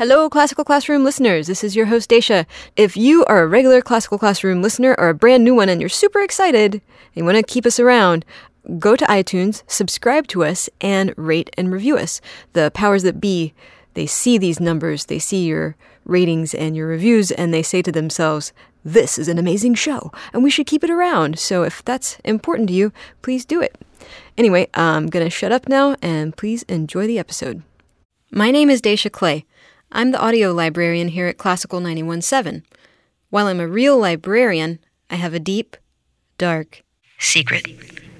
Hello, Classical Classroom listeners. This is your host, Daisha. If you are a regular Classical Classroom listener or a brand new one and you're super excited and you want to keep us around, go to iTunes, subscribe to us, and rate and review us. The powers that be, they see these numbers, they see your ratings and your reviews, and they say to themselves, this is an amazing show, and we should keep it around. So if that's important to you, please do it. Anyway, I'm going to shut up now, and please enjoy the episode. My name is Daisha Clay. I'm the audio librarian here at Classical 917. While I'm a real librarian, I have a deep, dark secret.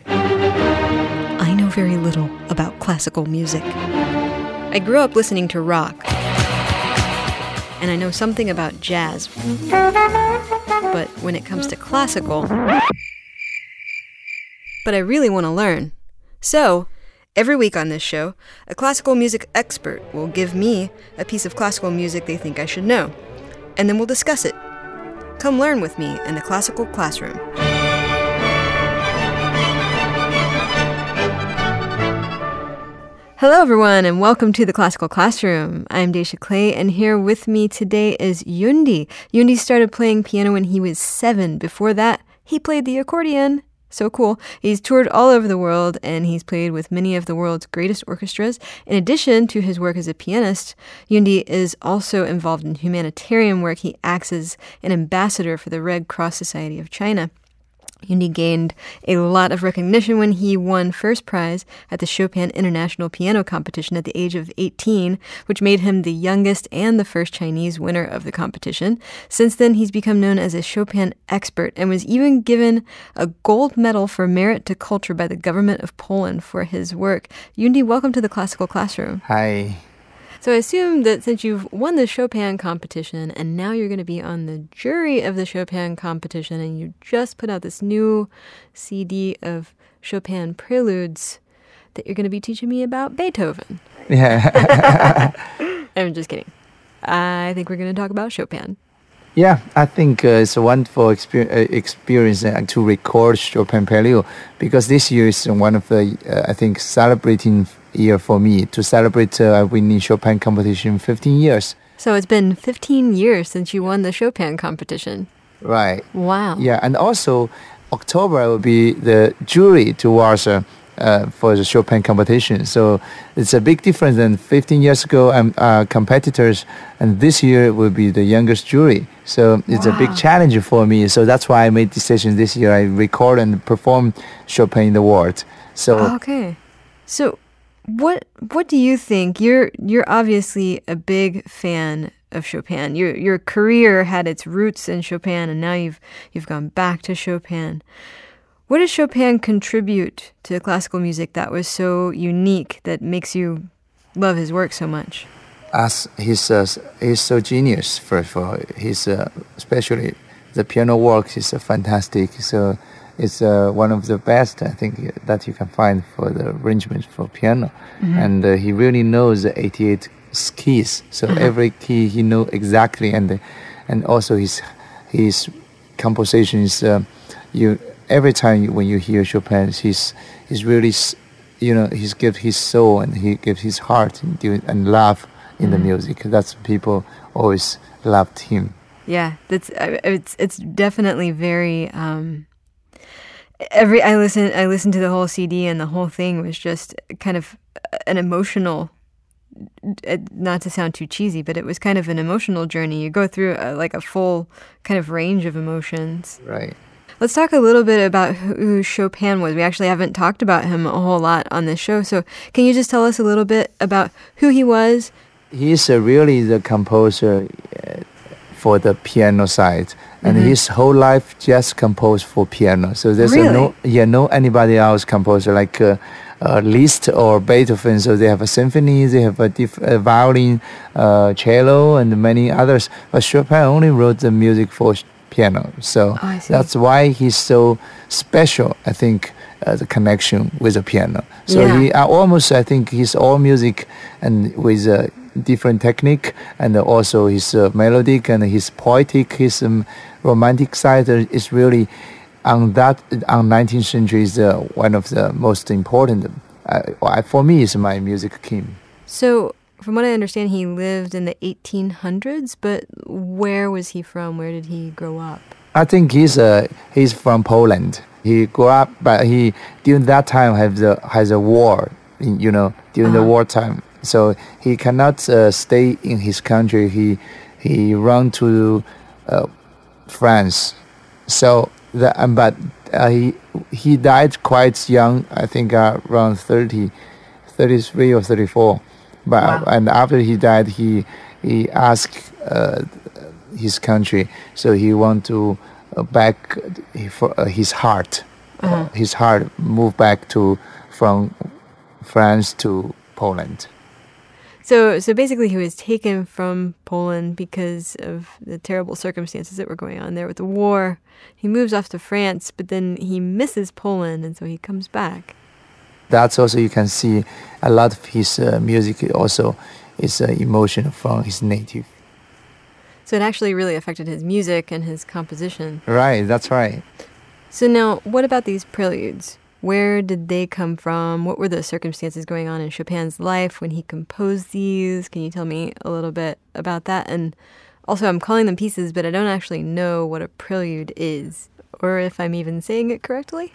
I know very little about classical music. I grew up listening to rock, and I know something about jazz. But when it comes to classical, but I really want to learn. So, Every week on this show, a classical music expert will give me a piece of classical music they think I should know, and then we'll discuss it. Come learn with me in the classical classroom. Hello, everyone, and welcome to the Classical Classroom. I'm Daisha Clay, and here with me today is Yundi. Yundi started playing piano when he was seven. Before that, he played the accordion. So cool. He's toured all over the world and he's played with many of the world's greatest orchestras. In addition to his work as a pianist, Yundi is also involved in humanitarian work. He acts as an ambassador for the Red Cross Society of China. Yundi gained a lot of recognition when he won first prize at the Chopin International Piano Competition at the age of 18, which made him the youngest and the first Chinese winner of the competition. Since then, he's become known as a Chopin expert and was even given a gold medal for merit to culture by the government of Poland for his work. Yundi, welcome to the Classical Classroom. Hi. So I assume that since you've won the Chopin competition and now you're going to be on the jury of the Chopin competition and you just put out this new CD of Chopin preludes that you're going to be teaching me about Beethoven. Yeah. I'm just kidding. I think we're going to talk about Chopin. Yeah, I think uh, it's a wonderful uh, experience uh, to record Chopin Prelude because this year is one of the, uh, I think, celebrating year for me to celebrate uh, winning Chopin competition 15 years. So it's been 15 years since you won the Chopin competition. Right. Wow. Yeah, and also October will be the jury to Warsaw uh, for the Chopin competition. So it's a big difference than 15 years ago. I'm uh, competitors, and this year will be the youngest jury. So it's wow. a big challenge for me. So that's why I made decision this year. I record and perform Chopin in the world. So okay. So what what do you think? You're you're obviously a big fan of Chopin. Your your career had its roots in Chopin and now you've you've gone back to Chopin. What does Chopin contribute to classical music that was so unique that makes you love his work so much? As he's uh, he's so genius. First of all, he's uh, especially the piano work is uh, fantastic. So it's uh, one of the best I think that you can find for the arrangement for piano, mm-hmm. and uh, he really knows the 88 keys. So uh-huh. every key he knows exactly, and and also his his composition is uh, you every time when you hear Chopin, he's he's really, you know, he's give his soul and he gives his heart and, and love in mm. the music. That's people always loved him. Yeah, that's uh, it's it's definitely very. Um, every I listen I listened to the whole CD and the whole thing was just kind of an emotional uh, not to sound too cheesy, but it was kind of an emotional journey. You go through a, like a full kind of range of emotions. Right. Let's talk a little bit about who Chopin was. We actually haven't talked about him a whole lot on this show. So, can you just tell us a little bit about who he was? He's uh, really the composer uh, for the piano side, and mm-hmm. his whole life just composed for piano. So there's really? no yeah no anybody else composer like. Uh, uh, Liszt or Beethoven, so they have a symphony, they have a, diff- a violin, uh, cello, and many others. But Chopin only wrote the music for piano. So oh, that's why he's so special. I think uh, the connection with the piano. So yeah. he uh, almost I think his all music and with a different technique and also his uh, melodic and his poetic, his um, romantic side is really on that on 19th century is uh, one of the most important. Uh, for me, is my music king. So from what I understand, he lived in the 1800s, but where was he from? Where did he grow up? I think he's uh, he's from Poland. He grew up, but he during that time has a has a war, you know, during uh-huh. the wartime. So he cannot uh, stay in his country. He he run to uh, France. So the, um, but uh, he he died quite young. I think uh, around 30, 33 or thirty four. But wow. and after he died, he he asked uh, his country, so he want to uh, back for uh, his heart, uh-huh. his heart move back to from France to Poland. So, so basically, he was taken from Poland because of the terrible circumstances that were going on there with the war. He moves off to France, but then he misses Poland, and so he comes back. That's also you can see a lot of his uh, music also is uh, emotion from his native. So it actually really affected his music and his composition. Right, that's right. So now, what about these preludes? Where did they come from? What were the circumstances going on in Chopin's life when he composed these? Can you tell me a little bit about that? And also, I'm calling them pieces, but I don't actually know what a prelude is, or if I'm even saying it correctly.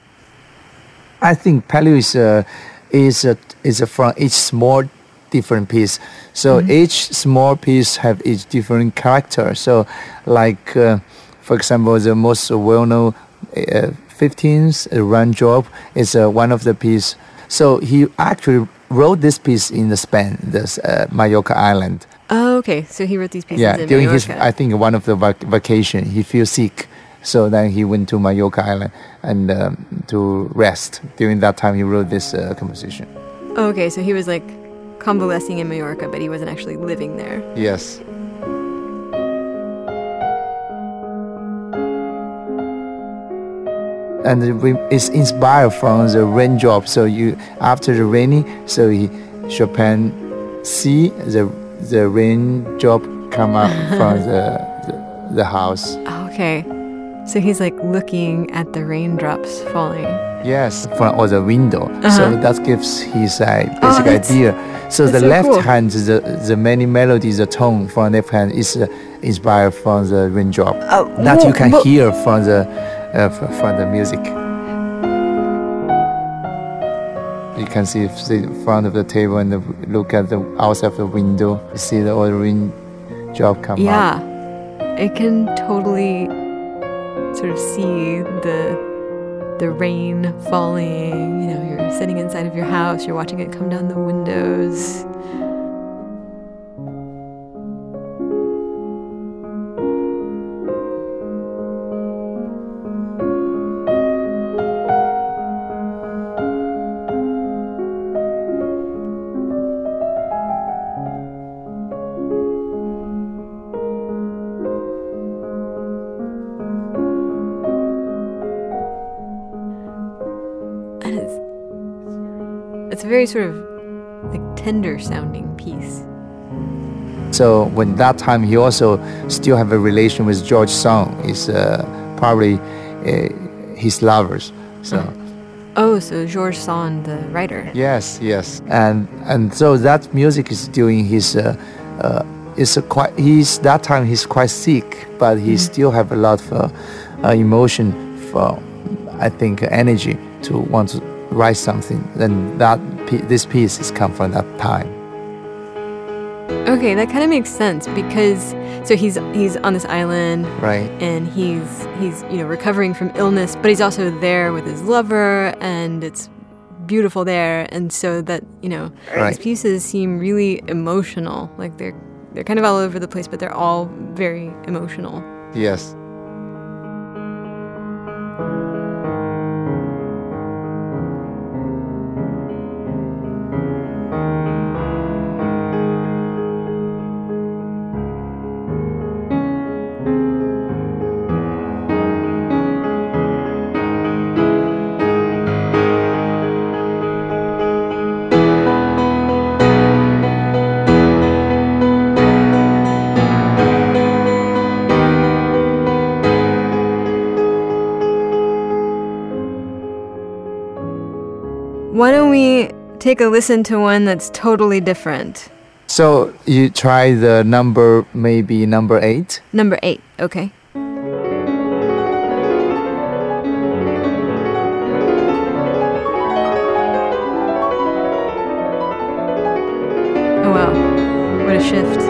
I think prelude is a, is a, is a from each small different piece. So mm-hmm. each small piece have each different character. So like uh, for example, the most well-known uh, 15th uh, raindrop is uh, one of the piece. So he actually wrote this piece in the Spain, this uh, Mallorca island. Oh, okay. So he wrote these pieces. Yeah, during Mallorca. his I think one of the vac- vacation, he feels sick. So then he went to Mallorca Island and um, to rest. During that time, he wrote this uh, composition. okay, so he was like convalescing in Mallorca, but he wasn't actually living there. Yes. And it's inspired from the raindrop. So you after the rainy, so he, Chopin see the the raindrop come up from the, the, the house. Okay. So he's like looking at the raindrops falling. Yes, from all the window. Uh-huh. So that gives his uh, basic oh, idea. So the so left cool. hand, the the many melodies, the tone from left hand is uh, inspired from the raindrop. Oh, that you can hear from the uh, from the music. You can see the front of the table and the, look at the outside of the window. You see the old raindrop come yeah. Yeah, it can totally sort of see the the rain falling. You know, you're sitting inside of your house, you're watching it come down the windows. It's a very sort of like tender sounding piece. So when that time he also still have a relation with George Sand, is uh, probably uh, his lovers. So. Uh-huh. Oh, so George Sand, the writer. Yes, yes, and and so that music is doing his. Uh, uh, a quite he's that time he's quite sick, but he mm. still have a lot of uh, emotion for I think energy to want to write something, then that this piece is come from that time. Okay, that kind of makes sense because so he's he's on this island, right? And he's he's you know recovering from illness, but he's also there with his lover, and it's beautiful there, and so that you know right. these pieces seem really emotional, like they're they're kind of all over the place, but they're all very emotional. Yes. Take a listen to one that's totally different? So you try the number, maybe number eight. Number eight. Okay. Oh wow. What a shift.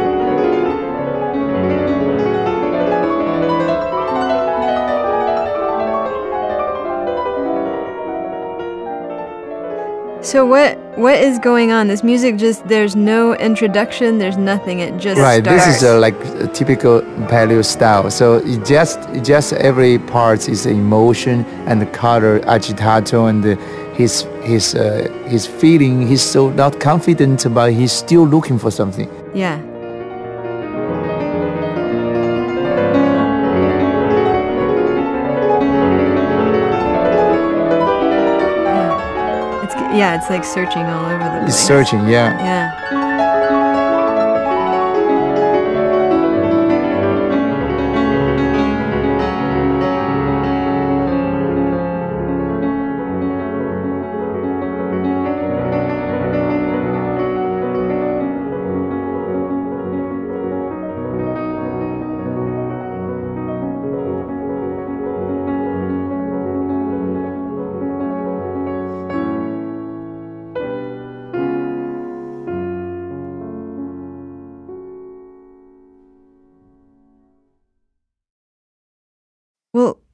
So what what is going on? This music just there's no introduction, there's nothing. It just right. starts. This is a, like a typical paleo style. So it just it just every part is emotion and the color agitato and the, his his uh, his feeling. He's so not confident, but he's still looking for something. yeah. Yeah, it's like searching all over the place. He's searching. Yeah. Yeah.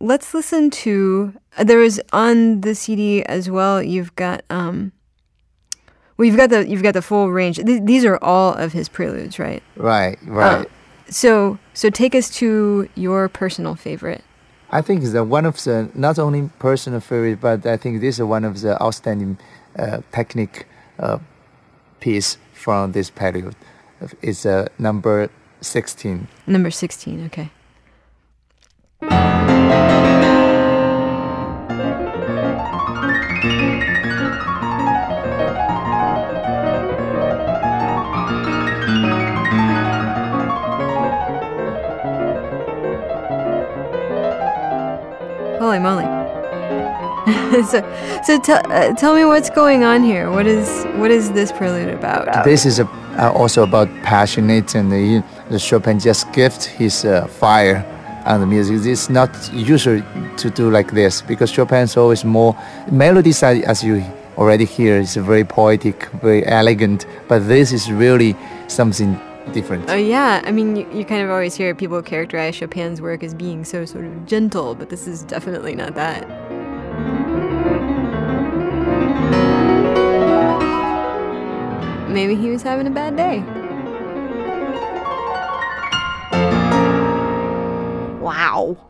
Let's listen to. uh, There is on the CD as well. You've got um. Well, you've got the you've got the full range. Th- these are all of his preludes, right? Right. Right. So so take us to your personal favorite. I think it's the one of the not only personal favorite, but I think this is one of the outstanding uh, technique uh, piece from this period. It's uh, number sixteen. Number sixteen. Okay. Holy moly! so, so tell uh, tell me what's going on here. What is what is this prelude about? This is a, uh, also about passionate, and the, the Chopin just gift his uh, fire the music. It's not usual to do like this because Chopin is always more melody side, as you already hear, is very poetic, very elegant. But this is really something different. Oh yeah, I mean, you, you kind of always hear people characterize Chopin's work as being so sort of gentle, but this is definitely not that. Maybe he was having a bad day. Wow.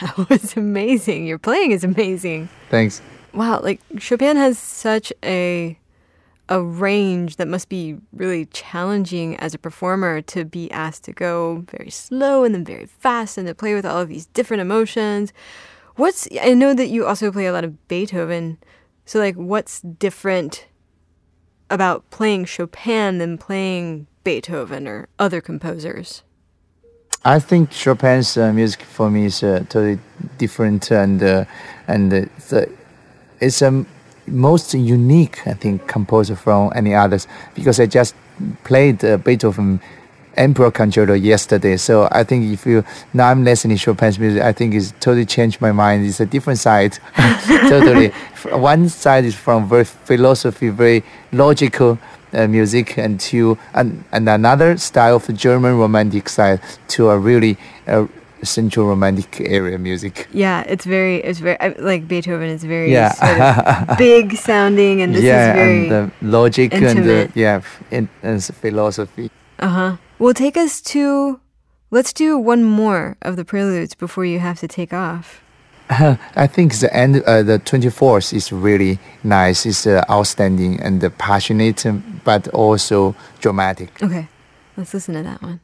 That was amazing. Your playing is amazing. Thanks. Wow, like Chopin has such a a range that must be really challenging as a performer to be asked to go very slow and then very fast and to play with all of these different emotions. What's I know that you also play a lot of Beethoven. So like what's different about playing Chopin than playing Beethoven or other composers? I think Chopin's uh, music for me is uh, totally different and uh, and uh, the, it's a um, most unique I think composer from any others because I just played uh, Beethoven Emperor Concerto yesterday. So I think if you now I'm listening Chopin's music, I think it's totally changed my mind. It's a different side, totally. One side is from very philosophy, very logical uh, music, and to and, and another style of German romantic style to a really uh, central romantic area music. Yeah, it's very it's very like Beethoven is very Yeah. sort of big sounding and this yeah, is very and the logic and the yeah, in, and philosophy. Uh-huh. Well, take us to let's do one more of the preludes before you have to take off. I think the end, uh, the 24th is really nice. It's uh, outstanding and uh, passionate, but also dramatic. Okay. Let's listen to that one.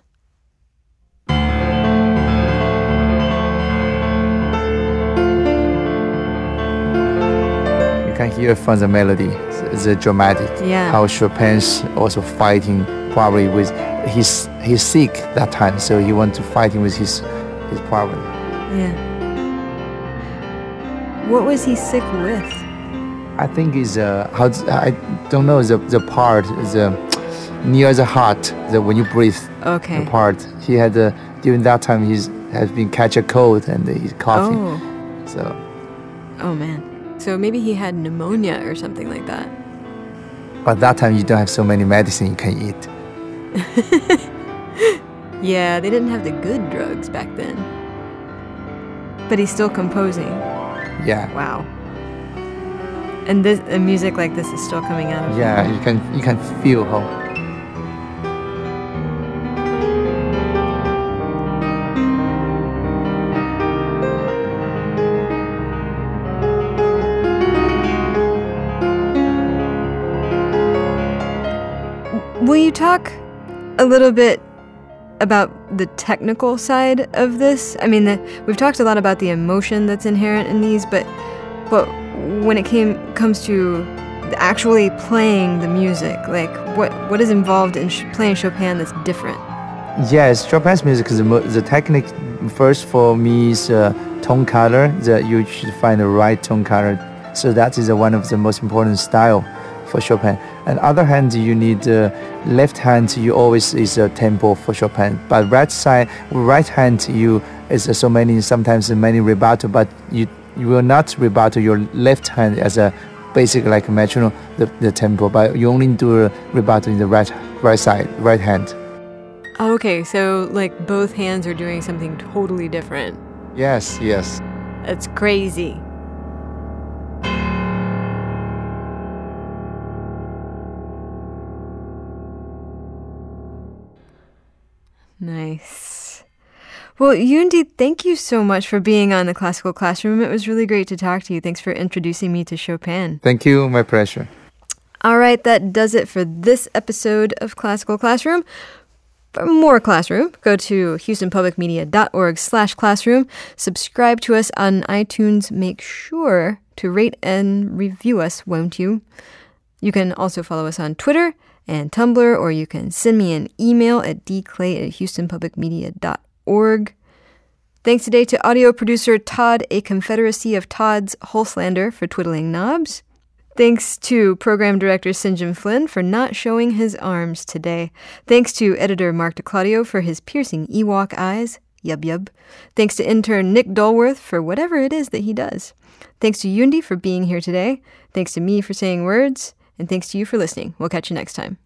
You can hear from the melody, the, the dramatic. Yeah. How Chopin's also fighting probably with he's he's sick that time, so he want to fighting with his his problem. Yeah. What was he sick with? I think is uh how I don't know the the part the near the heart. The when you breathe, Okay. the part he had uh, during that time he's has been catch a cold and he's coughing. Oh. So Oh man. So maybe he had pneumonia or something like that. but that time you don't have so many medicine you can eat. Yeah, they didn't have the good drugs back then. But he's still composing. Yeah. Wow. And this and music like this is still coming out. Yeah, you can you can feel how Will you talk a little bit about the technical side of this? I mean, the, we've talked a lot about the emotion that's inherent in these, but but when it came comes to actually playing the music, like what what is involved in sh- playing Chopin that's different? Yes, Chopin's music is the, the technique. First, for me, is uh, tone color. That you should find the right tone color. So that is uh, one of the most important style for Chopin. And other hand, you need uh, left hand. You always is a tempo for Chopin. But right side, right hand, you is uh, so many sometimes many rubato. But you you will not rubato your left hand as a basic like metronome the, the tempo. But you only do a rubato in the right right side, right hand. Okay, so like both hands are doing something totally different. Yes, yes. That's crazy. Nice. Well, Yundi, thank you so much for being on the classical classroom. It was really great to talk to you. Thanks for introducing me to Chopin. Thank you. My pleasure. All right, that does it for this episode of Classical Classroom. For more classroom, go to houstonpublicmedia.org slash classroom. Subscribe to us on iTunes. Make sure to rate and review us, won't you? You can also follow us on Twitter and Tumblr, or you can send me an email at dclay at houstonpublicmedia.org. Thanks today to audio producer Todd, a confederacy of Todds Hulslander, for twiddling knobs. Thanks to program director Sinjin Flynn for not showing his arms today. Thanks to editor Mark DeClaudio for his piercing Ewok eyes. Yub yub. Thanks to intern Nick Dolworth for whatever it is that he does. Thanks to Yundi for being here today. Thanks to me for saying words. And thanks to you for listening. We'll catch you next time.